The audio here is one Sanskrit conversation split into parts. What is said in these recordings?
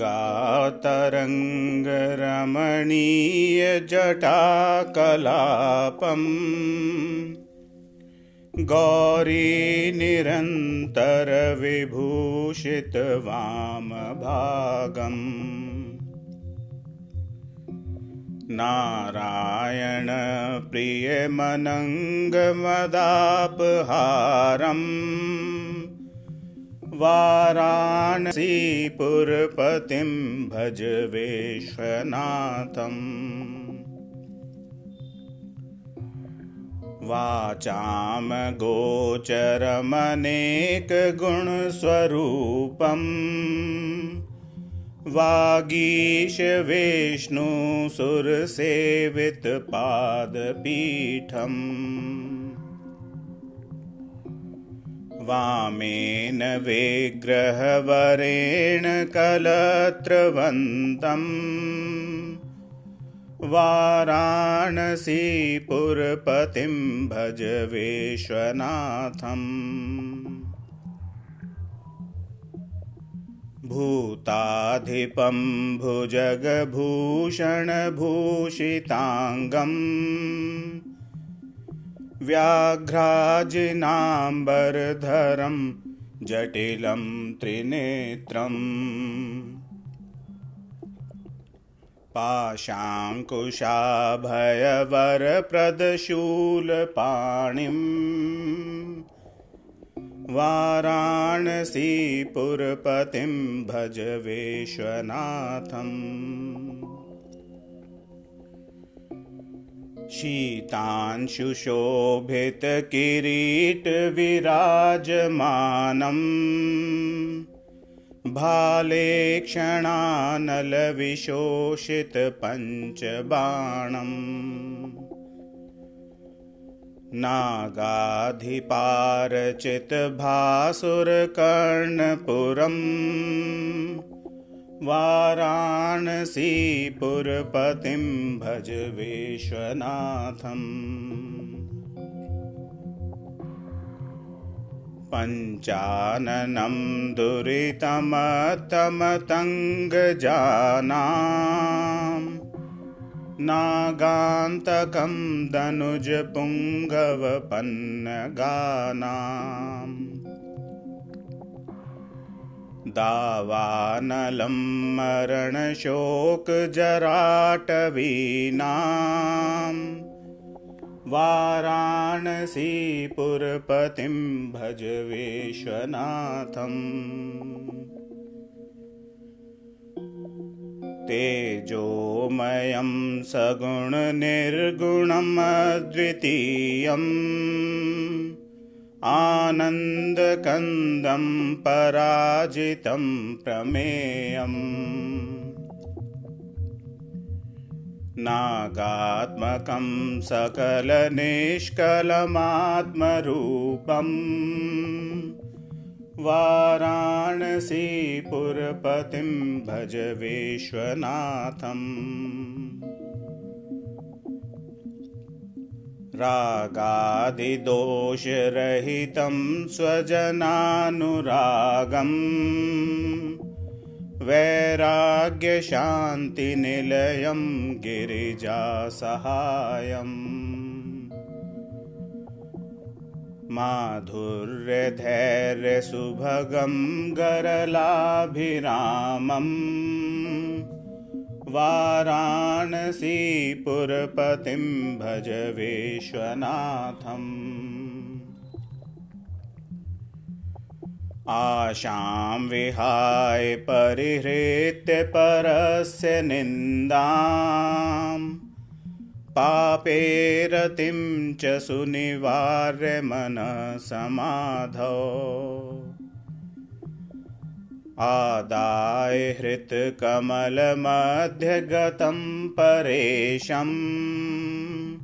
गङ्गातरङ्गरमणीयजटाकलापम्। गौरीनिरन्तरविभूषितवामभागम् नारायणप्रियमनङ्गमदापहारम् वाराणसीपुरपतिं भज विश्वनाथम्। वाचां गोचरमनेकगुणस्वरूपम्। वागीशविष्णुसुरसेवितपादपीठम् वामेन विग्रहवरेण कलत्रवन्तम्। वाराणसीपुरपतिं भज विश्वनाथम्। भूताधिपं भुजगभूषणभूषिताङ्गम् व्याघ्राजिनाम्बरधरं जटिलं त्रिनेत्रम्। पाशाङ्कुशाभयवरप्रदशूलपाणिम् वाराणसीपुरपतिं भज विश्वनाथम् शीतांशुशोभितकिरीटविराजमानम् भाले क्षणानलविशोषितपञ्चबाणम् नागाधिपारचितभासुरकर्णपुरम् वाराणसीपुरपतिं भज विश्वनाथम्। पञ्चाननं दुरितमतमतङ्गजानाम्। नागान्तकं दनुजपुङ्गवपन्नगानाम् दावानलं मरणशोकजराटवीनाम् वाराणसीपुरपतिं भज विश्वनाथम्। तेजोमयं सगुणनिर्गुणमद्वितीयम् आनन्दकन्दं पराजितं प्रमेयम्। नागात्मकं सकलनिष्कलमात्मरूपम्। वाराणसीपुरपतिं भज विश्वनाथम् रागादिदोषरहितं स्वजनानुरागम् वैराग्यशान्तिनिलयं गिरिजासहायम् माधुर्यधैर्यसुभगं गरलाभिरामम् वाराणसीपुरपतिं भज विश्वनाथम्। आशां विहाय परिहृत्य परस्य निन्दाम्। पापेरतिं च सुनिवार्य मनसमाधौ आदाय हृत्कमलमध्यगतं परेशम्।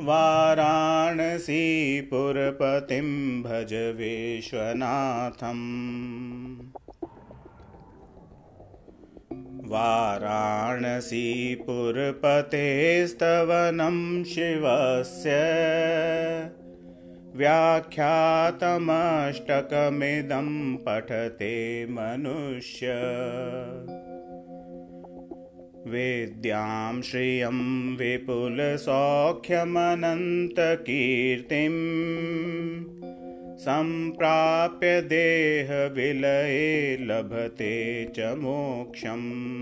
वाराणसीपुरपतिं भज विश्वनाथम्। वाराणसीपुरपतेस्तवनं शिवस्य व्याख्यातमष्टकमिदं पठते मनुष्य। विद्यां श्रियं विपुलसौख्यमनन्तकीर्तिम् सम्प्राप्य देहविलये लभते च मोक्षम्